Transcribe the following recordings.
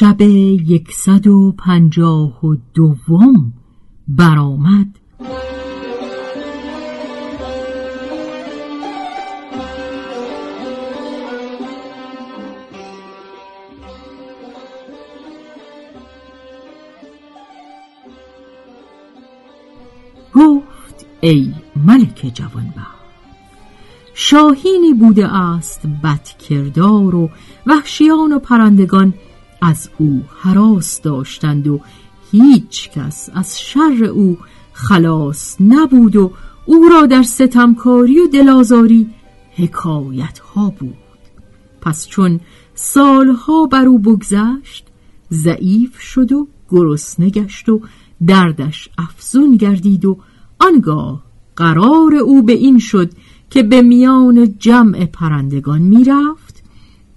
شب یکصد و پنجاه و دوم برآمد. گفت ای ملک جوانبخت شاهینی بوده است بدکردار و وحشیان و پرندگان از او حراس داشتند و هیچ کس از شر او خلاص نبود و او را در ستمکاری و دلازاری حکایت ها بود. پس چون سالها بر او بگذشت ضعیف شد و گرسنه گشت و دردش افزون گردید و آنگاه قرار او به این شد که به میان جمع پرندگان می‌رفت.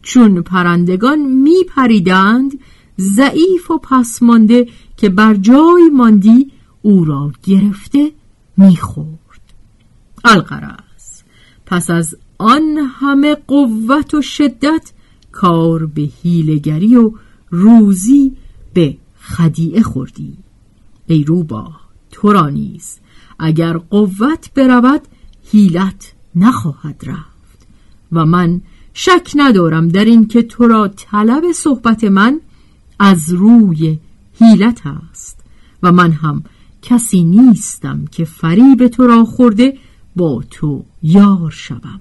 چون پرندگان میپریدند ضعیف و پسمانده که بر جای ماندی او را گرفته می‌خورد. القرص پس از آن همه قوت و شدت کار به هیلگری و روزی به خدیعه خوردی. ای روبا تو را نیز اگر قوت برود هیلت نخواهد رفت و من شک ندارم در این که تو را طلب صحبت من از روی حیلت است و من هم کسی نیستم که فریب تو را خورده با تو یار شوم.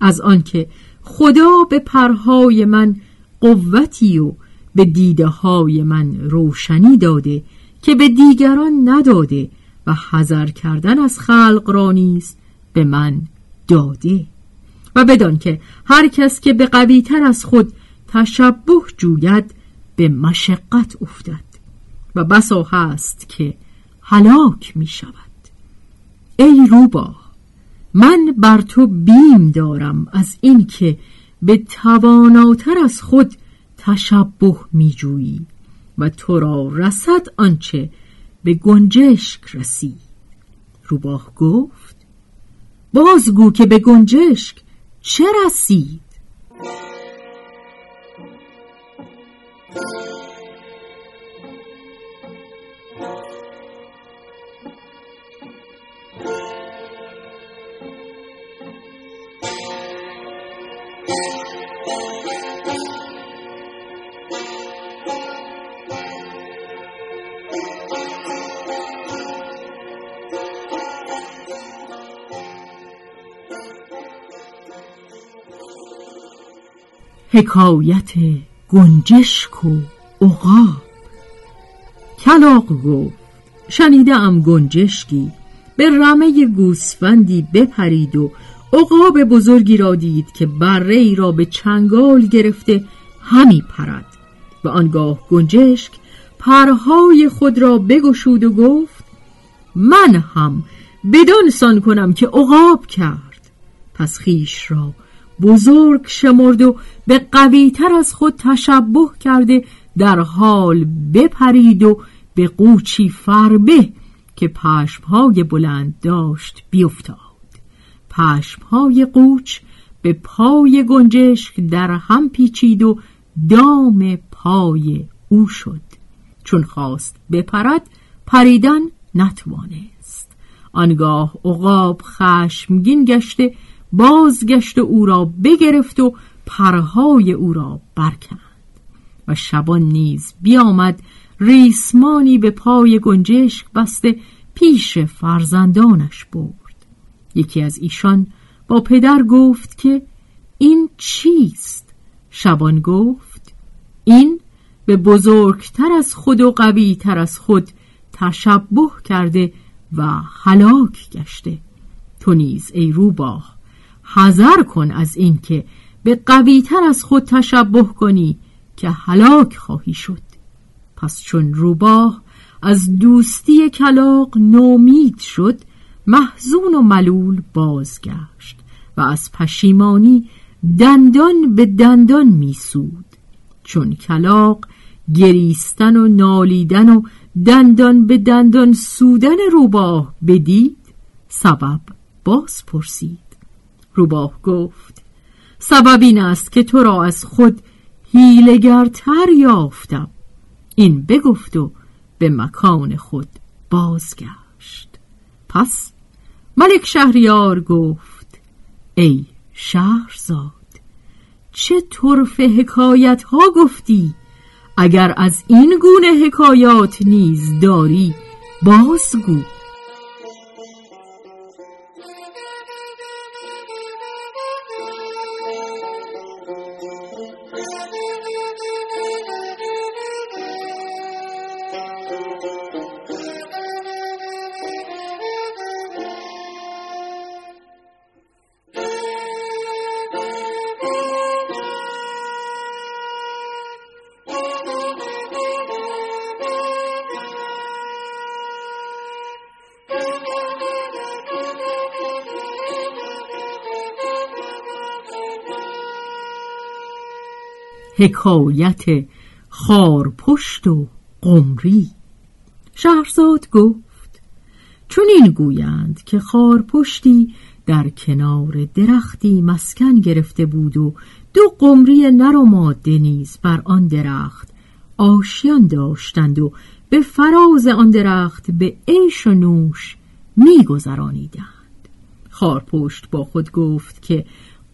از آنکه خدا به پرهای من قوتی و به دیده های من روشنی داده که به دیگران نداده و حذر کردن از خلق را نیست به من داده. و بدان که هر کس که به قوی تر از خود تشبه جوید به مشقت افتد و بسا هست که هلاک می شود ای روبا من بر تو بیم دارم از اینکه به تواناتر از خود تشبه می جویی و تو را رسد آنچه به گنجشک رسید روباه گفت بازگو که به گنجشک چه رسید؟ حکایت گنجشک و عقاب. کلاق گفت شنیده گنجشکی. به رمه گوسفندی بپرید و عقاب بزرگی را دید که بره ای را به چنگال گرفته همی پرد. و آنگاه گنجشک پرهای خود را بگشود و گفت من هم بدان سان کنم که عقاب کرد. پس خیش را بزرگ شمرد و به قویتر از خود تشبه کرده در حال بپرید و به قوچی فربه که پشمهای بلند داشت بیفتاد. پشمهای قوچ به پای گنجشک در هم پیچید و دام پای او شد. چون خواست بپرد پریدن نتوانست. آنگاه عقاب خشمگین گشته بازگشت او را بگرفت و پرهای او را برکند. و شبان نیز بیامد ریسمانی به پای گنجشک بسته پیش فرزندانش برد. یکی از ایشان با پدر گفت که این چیست؟ شبان گفت این به بزرگتر از خود و قویتر از خود تشبه کرده و هلاک گشته. تو نیز ای روباه حذر کن از اینکه به قویتر از خود تشبه کنی که هلاک خواهی شد. پس چون روباه از دوستی کلاق نومید شد محزون و ملول بازگشت و از پشیمانی دندان به دندان میسود. چون کلاق گریستن و نالیدن و دندان به دندان سودن روباه بدید سبب باز پرسید روباه گفت سبب این است که تو را از خود هیلگرتر یافتم. این بگفت و به مکان خود بازگشت. پس ملک شهریار گفت ای شهرزاد چه طرف حکایت ها گفتی؟ اگر از این گونه حکایات نیز داری بازگو. حکایت خارپشت و قمری. شهرزاد گفت چون این گویند که خارپشتی در کنار درختی مسکن گرفته بود و دو قمری نر و ماده نیز بر آن درخت آشیان داشتند و به فراز آن درخت به عیش و نوش میگذرانیدند. خارپشت با خود گفت که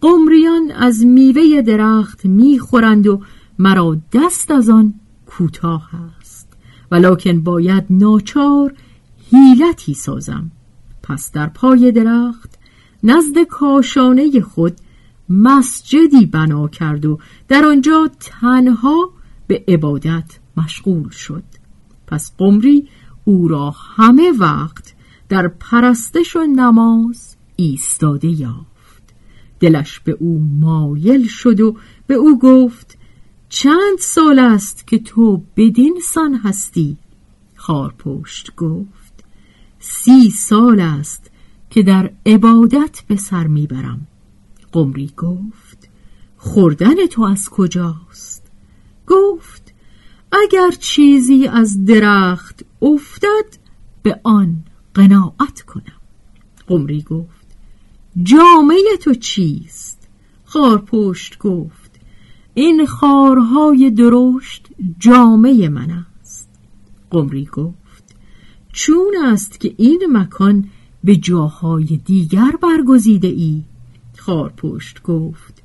قمریان از میوه درخت می‌خورند و مرا دست از آن کوتاه است. ولکن باید ناچار هیلتی سازم. پس در پای درخت نزد کاشانه خود مسجدی بنا کرد و در آنجا تنها به عبادت مشغول شد. پس قمری او را همه وقت در پرستش و نماز ایستاده یافت. دلش به او مایل شد و به او گفت چند سال است که تو بدین سان هستی؟ خارپشت گفت سی سال است که در عبادت به سر می‌برم. قمری گفت خوردن تو از کجاست؟ گفت اگر چیزی از درخت افتد به آن قناعت کنم. قمری گفت جامعه تو چیست؟ خارپشت گفت. این خارهای درشت جامعه من است. قمری گفت. چون است که این مکان به جاهای دیگر برگزیده ای؟ خارپشت گفت.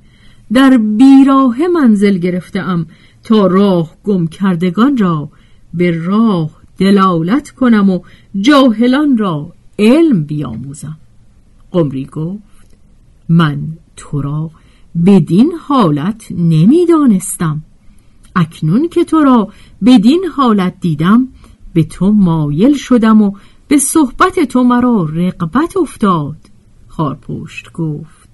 در بیراه منزل گرفتم تا راه گم کردگان را به راه دلالت کنم و جاهلان را علم بیاموزم. قمری گفت من تو را بدین حالت نمی‌دانستم. اکنون که تو را بدین حالت دیدم به تو مایل شدم و به صحبت تو مرا رقبت افتاد. خارپشت گفت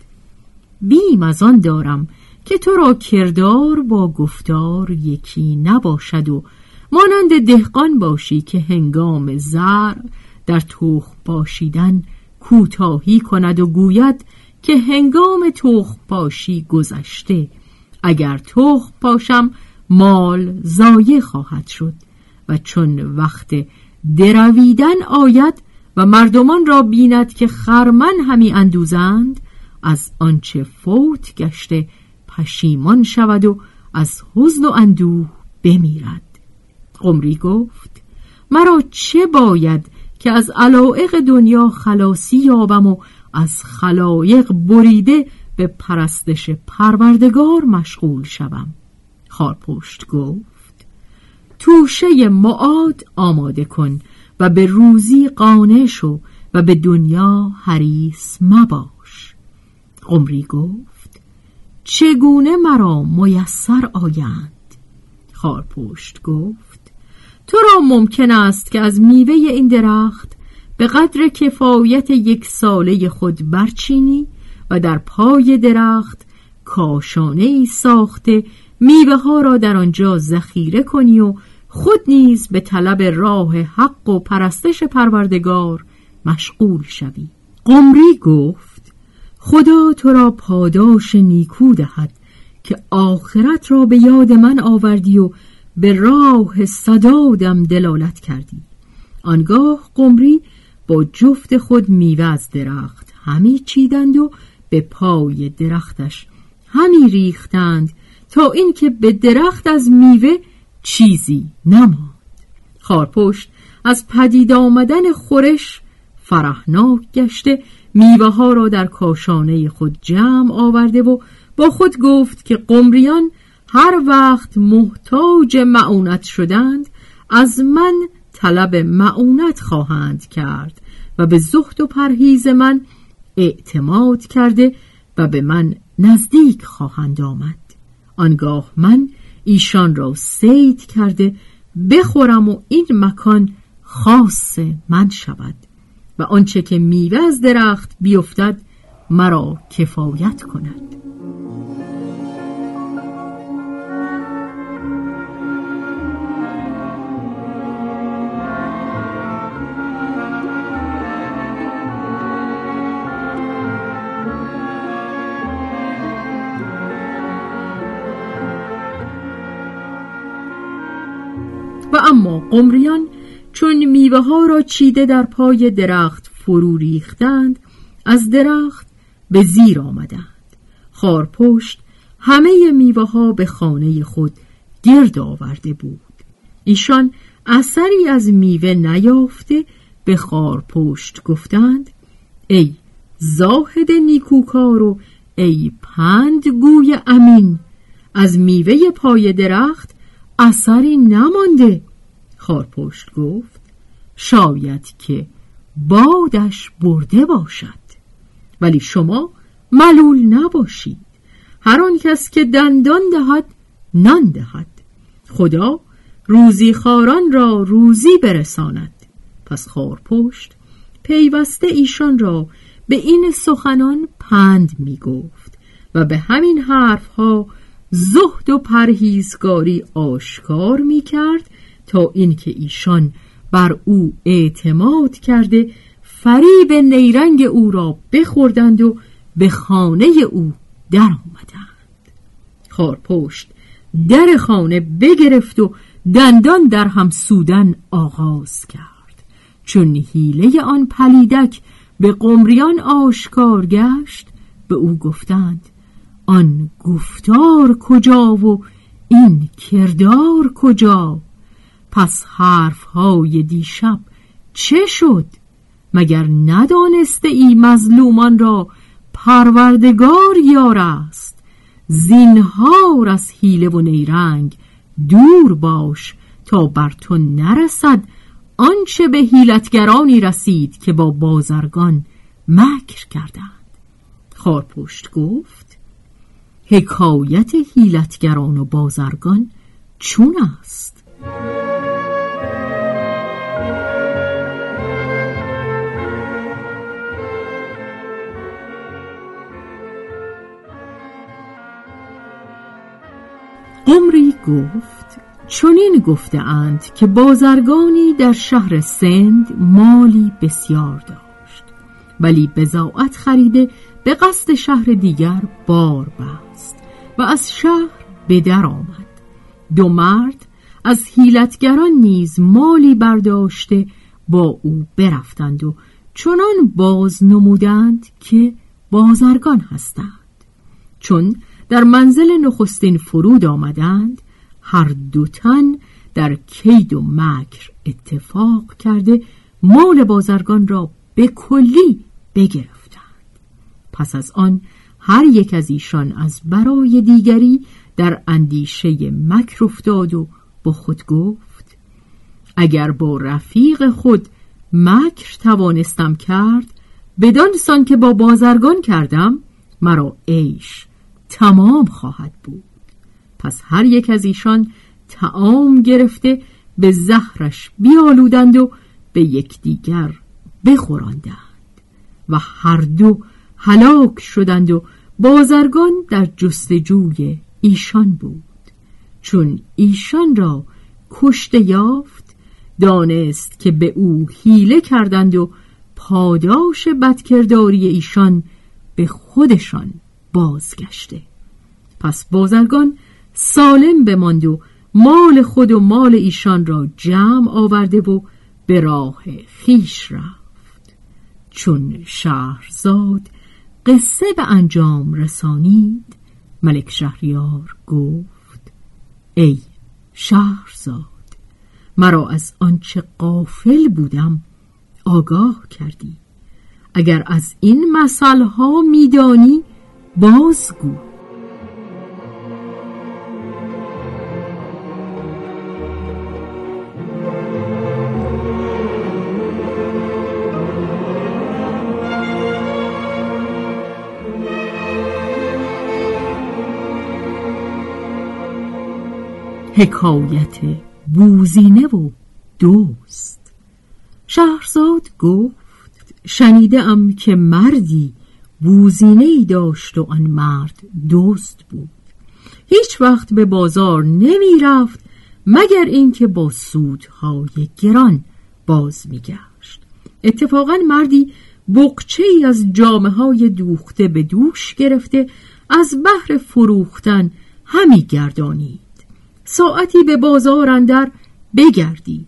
بیم از آن دارم که تو را کردار با گفتار یکی نباشد و مانند دهقان باشی که هنگام زر در تخم باشیدن کوتاهی کند و گوید که هنگام تخم پاشی گذشته. اگر تخم پاشم مال زایه خواهد شد و چون وقت درویدن آید و مردمان را بیند که خرمن همی اندوزند از آنچه فوت گشته پشیمان شود و از حزن و اندوه بمیرد. قمری گفت مرا چه باید که از علائق دنیا خلاصی یابم و از خلایق بریده به پرستش پروردگار مشغول شوم. خارپشت گفت توشه معاد آماده کن و به روزی قانع شو و به دنیا حریص مباش. قمری گفت چگونه مرا میسر آیند؟ خارپشت گفت تو را ممکن است که از میوه این درخت به قدر کفایت یک ساله خود برچینی و در پای درخت کاشانه ای ساخته میوه ها را در آنجا ذخیره کنی و خود نیز به طلب راه حق و پرستش پروردگار مشغول شوی. قمری گفت خدا تو را پاداش نیکو دهد که آخرت را به یاد من آوردی و به راه صدادم دلالت کردی. آنگاه قمری با جفت خود میوه از درخت همی چیدند و به پای درختش همی ریختند تا اینکه به درخت از میوه چیزی نماند. خارپشت از پدید آمدن خورش فرحناک گشته میوه ها را در کاشانه خود جمع آورده و با خود گفت که قمریان هر وقت محتاج معونت شدند از من طلب معونت خواهند کرد و به زهد و پرهیز من اعتماد کرده و به من نزدیک خواهند آمد. آنگاه من ایشان را سید کرده بخورم و این مکان خاص من شود و آنچه که میوه از درخت بیفتد مرا کفایت کند. اما قمریان چون میوه ها را چیده در پای درخت فرو ریختند از درخت به زیر آمدند. خارپشت همه میوه ها به خانه خود گرد آورده بود. ایشان اثری از میوه نیافته به خارپشت گفتند ای زاهد نیکوکار و ای پند گوی امین از میوه پای درخت اثری نمانده. خارپشت گفت شاید که بادش برده باشد. ولی شما ملول نباشید. هر آن کس که دندان دهد نان دهد. خدا روزی خاران را روزی برساند. پس خارپشت پیوسته ایشان را به این سخنان پند می گفت و به همین حرفها زهد و پرهیزگاری آشکار می کرد تا اینکه ایشان بر او اعتماد کرده فریب نیرنگ او را بخوردند و به خانه او در آمدند خارپشت در خانه بگرفت و دندان در هم سودن آغاز کرد. چون حیله آن پلیدک به قمریان آشکار گشت به او گفتند آن گفتار کجا و این کردار کجا؟ پس حرف های دیشب چه شد؟ مگر ندانسته ای مظلومان را پروردگار یار است؟ زینهار از حیله و نیرنگ دور باش تا بر تو نرسد. آنچه به حیلتگرانی رسید که با بازرگان مکر کردند. خارپشت گفت حکایت حیلتگران و بازرگان چون است؟ قمری گفت چنین گفته اند که بازرگانی در شهر سند مالی بسیار داشت ولی بزاعت خریده به قصد شهر دیگر بار بست و از شهر به در آمد. دو مرد از حیلتگران نیز مالی برداشته با او برفتند و چنان باز نمودند که بازرگان هستند. چون در منزل نخستین فرود آمدند هر دو تن در کید و مکر اتفاق کرده مال بازرگان را به کلی بگرفتند. پس از آن هر یک از ایشان از برای دیگری در اندیشه مکر افتاد و با خود گفت اگر با رفیق خود مکر توانستم کرد بدان سان که با بازرگان کردم مرا عیش تمام خواهد بود. پس هر یک از ایشان تعام گرفته به زهرش بیالودند و به یکدیگر بخوراندند و هر دو هلاک شدند و بازرگان در جستجوی ایشان بود. چون ایشان را کشته یافت دانست که به او حیله کردند و پاداش بدکرداری ایشان به خودشان بازگشته. پس بازرگان سالم بماند و مال خود و مال ایشان را جمع آورده و به راه خیش رفت. چون شهرزاد قصه به انجام رسانید ملک شهریار گفت ای شهرزاد مرا از آنچه قافل بودم آگاه کردی. اگر از این مسئله ها میدانی بازگو. حکایت بوزینه و دوست. شهرزاد گفت شنیده که مردی بوزینه ای داشت و آن مرد دوست بود. هیچ وقت به بازار نمی رفت مگر اینکه با سودهای گران باز می گشت اتفاقا مردی بقچه ای از جامعه های دوخته به دوش گرفته از بحر فروختن همی گردانید. ساعتی به بازار اندر بگردید.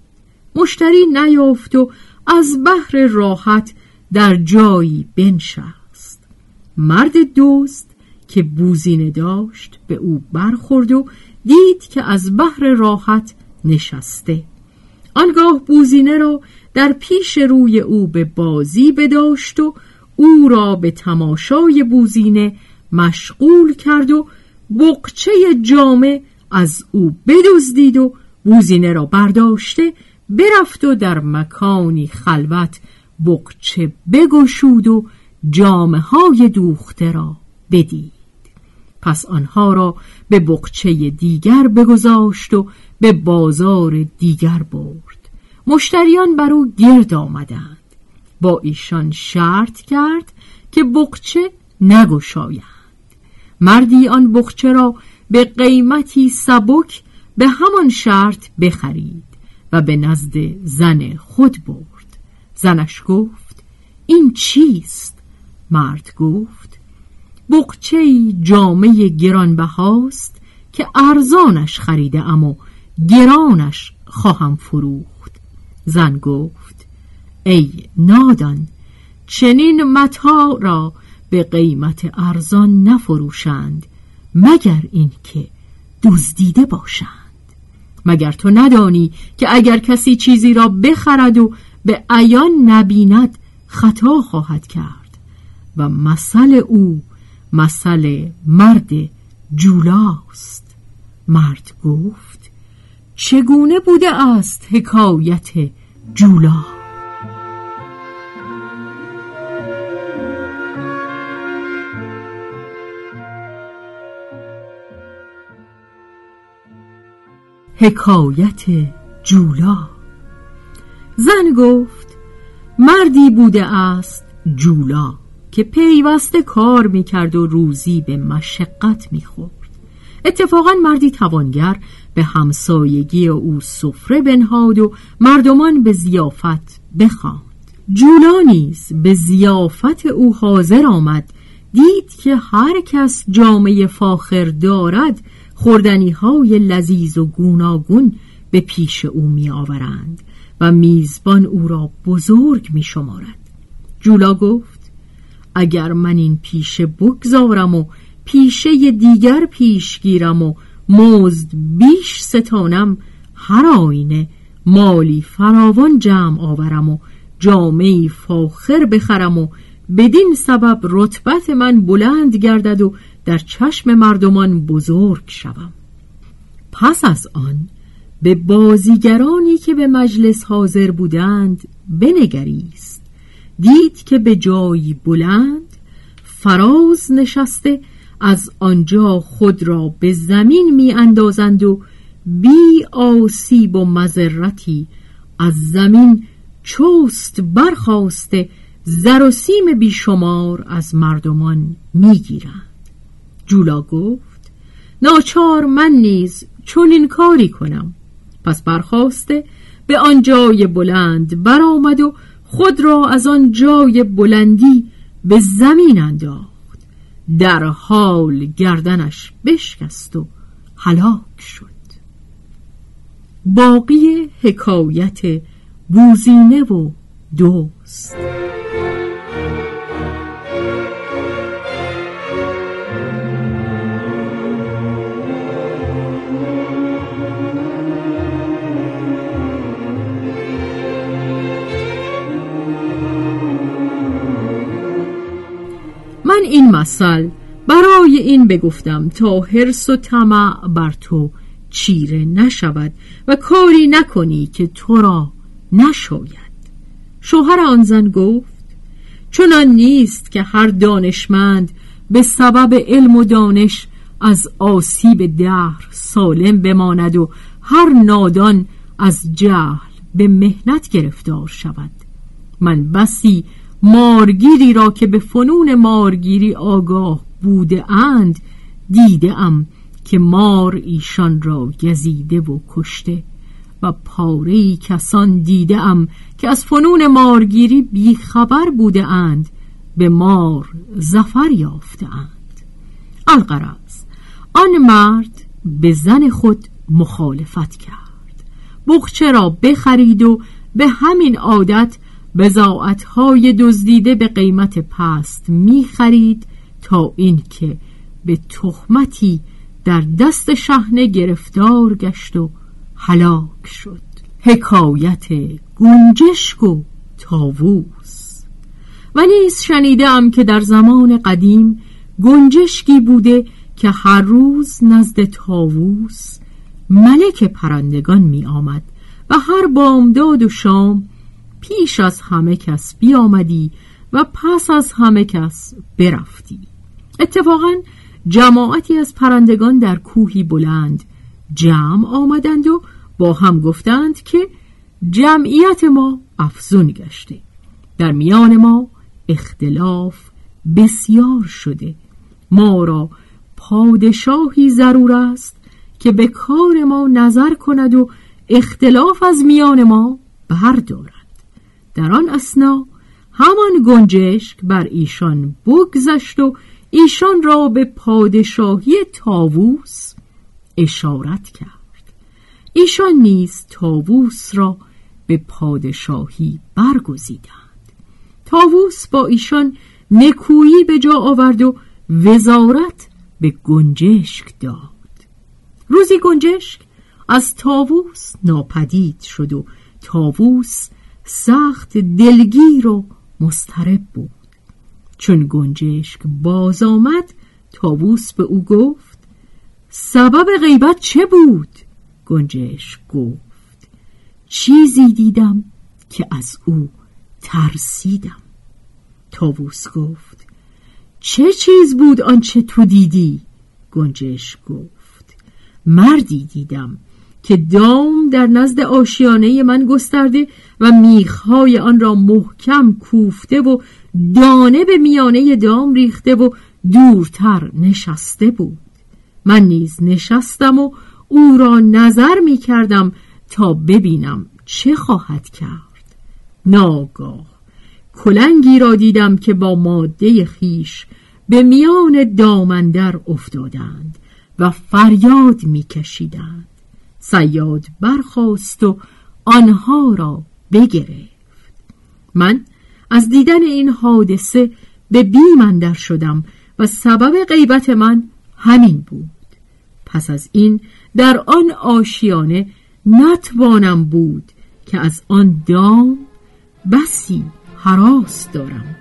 مشتری نیافت و از بحر راحت در جایی بنشست. مرد دوست که بوزینه داشت به او برخورد و دید که از بحر راحت نشسته. آنگاه بوزینه را در پیش روی او به بازی بداشت و او را به تماشای بوزینه مشغول کرد و بقچه جامه از او بدزدید و بوزینه را برداشته برفت و در مکانی خلوت بقچه بگشود و جامه های دوخته را بدید. پس آنها را به بقچه دیگر بگذاشت و به بازار دیگر برد. مشتریان بر او گرد آمدند. با ایشان شرط کرد که بقچه نگشایند. مردی آن بقچه را به قیمتی سبک به همان شرط بخرید و به نزد زن خود برد. زنش گفت این چیست؟ مرد گفت بقچه جامعه گرانبهاست که ارزانش خریده اما گرانش خواهم فروخت. زن گفت ای نادان چنین متا را به قیمت ارزان نفروشند مگر اینکه دزدیده باشند. مگر تو ندانی که اگر کسی چیزی را بخرد و به عیان نبیند خطا خواهد کرد؟ و مثل او مثل مرد جولاست. مرد گفت چگونه بوده است حکایت جولا؟ حکایت جولا. زن گفت مردی بوده است جولا. که پیوسته کار می‌کرد و روزی به مشقت می‌خورد. اتفاقا مردی توانگر به همسایگی او سفره بنهاد و مردمان به زیافت بخواند. جولا نیز به زیافت او حاضر آمد. دید که هر کس جامعه فاخر دارد خوردنی های لذیذ و گوناگون به پیش او می آورند و میزبان او را بزرگ می شمارد جولا گفت اگر من این پیشه بگذارم و پیشه دیگر پیش گیرم و مزد بیش ستانم هر آینه مالی فراوان جمع آورم و جامعی فاخر بخرم و بدین سبب رتبت من بلند گردد و در چشم مردمان بزرگ شوم. پس از آن به بازیگرانی که به مجلس حاضر بودند بنگریست دید که به جایی بلند فراز نشسته از آنجا خود را به زمین می اندازند و بی آسیب و مذرتی از زمین چوست برخواسته زر و سیم بیشمار از مردمان می‌گیرند. جولا گفت ناچار من نیز چون این کاری کنم. پس برخواسته به آن جای بلند برآمد و خود را از آن جای بلندی به زمین انداخت. در حال گردنش بشکست و هلاک شد. باقی حکایت بوزینه و دوست من این مثل برای این بگفتم تا حرس و طمع بر تو چیره نشود و کاری نکنی که تو را نشاید. شوهر آن زن گفت چنان نیست که هر دانشمند به سبب علم و دانش از آسیب دهر سالم بماند و هر نادان از جهل به مهنت گرفتار شود. من بسی مارگیری را که به فنون مارگیری آگاه بوده اند دیده ام که مار ایشان را گزیده و کشته و پاره کسان دیده ام که از فنون مارگیری بیخبر بوده اند به مار زفر یافته اند. القرص آن مرد به زن خود مخالفت کرد. بخچه را بخرید و به همین عادت های دزدیده به قیمت پست می خرید تا اینکه به تهمتی در دست شهنه گرفتار گشت و هلاک شد. حکایت گنجشک و تاووس و نیز شنیدم که در زمان قدیم گنجشکی بوده که هر روز نزد تاووس ملک پرندگان می آمد و هر بامداد و شام پیش از همه کس بیامدی و پس از همه کس برفتی. اتفاقا جماعتی از پرندگان در کوهی بلند جمع آمدند و با هم گفتند که جمعیت ما افزون گشته. در میان ما اختلاف بسیار شده. ما را پادشاهی ضرور است که به کار ما نظر کند و اختلاف از میان ما بردارد. در آن اسنا همان گنجشک بر ایشان بگذشت و ایشان را به پادشاهی تاووس اشارت کرد. ایشان نیز تاووس را به پادشاهی برگزیدند. تاووس با ایشان نکویی به جا آورد و وزارت به گنجشک داد. روزی گنجشک از تاووس ناپدید شد و تاووس سخت دلگیر و مسترب بود چون گنجشک باز آمد تاووس به او گفت سبب غیبت چه بود؟ گنجشک گفت چیزی دیدم که از او ترسیدم تاووس گفت چه چیز بود آنچه تو دیدی؟ گنجشک گفت مردی دیدم که دام در نزد آشیانه من گسترده و میخهای آن را محکم کوفته و دانه به میانه دام ریخته و دورتر نشسته بود. من نیز نشستم و او را نظر می کردم تا ببینم چه خواهد کرد. ناگاه کلنگی را دیدم که با ماده خیش به میان دامندر افتادند و فریاد میکشیدند. سیاد برخاست و آنها را بگرفت من از دیدن این حادثه به بیم شدم و سبب غیبت من همین بود. پس از این در آن آشیانه نتوانم بود که از آن دام بسی حراس دارم.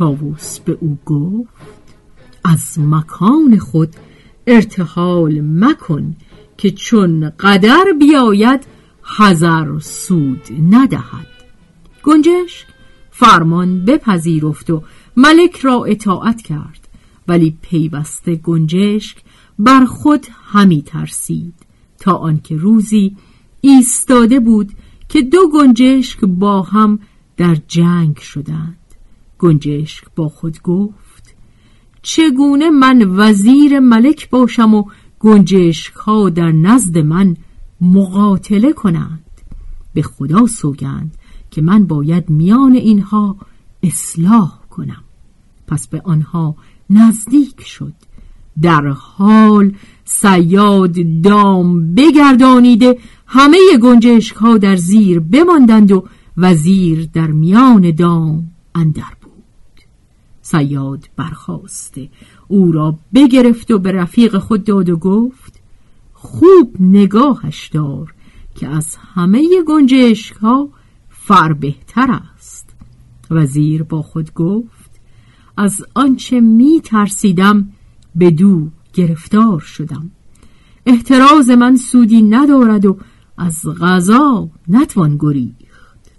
تاووس به او گفت از مکان خود ارتحال مکن که چون قدر بیاید حذر سود ندهد. گنجشک فرمان بپذیرفت و ملک را اطاعت کرد ولی پیوسته گنجشک بر خود همی ترسید تا آنکه روزی ایستاده بود که دو گنجشک با هم در جنگ شدند. گنجشک با خود گفت چگونه من وزیر ملک باشم و گنجشک ها در نزد من مقاتله کنند؟ به خدا سوگند که من باید میان اینها اصلاح کنم. پس به آنها نزدیک شد. در حال سیاد دام بگردانیده همه گنجشک ها در زیر بماندند و وزیر در میان دام اندر سیاد برخواسته او را بگرفت و به رفیق خود داد و گفت خوب نگاهش دار که از همه گنجشک ها فر بهتر است. وزیر با خود گفت از آنچه می ترسیدم به دو گرفتار شدم. احتراز من سودی ندارد و از غذا نتوان گریخت.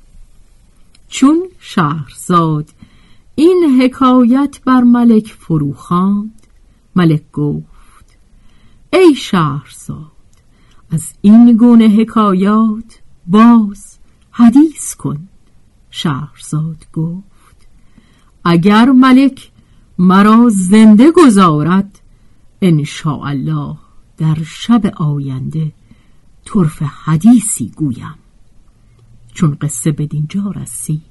چون شهرزاد این حکایت بر ملک فرو خواند ملک گفت ای شهرزاد از این گونه حکایات باز حدیث کن. شهرزاد گفت اگر ملک مرا زنده گذارد ان الله در شب آینده طرف حدیثی گویم. چون قصه به دینجا رسید.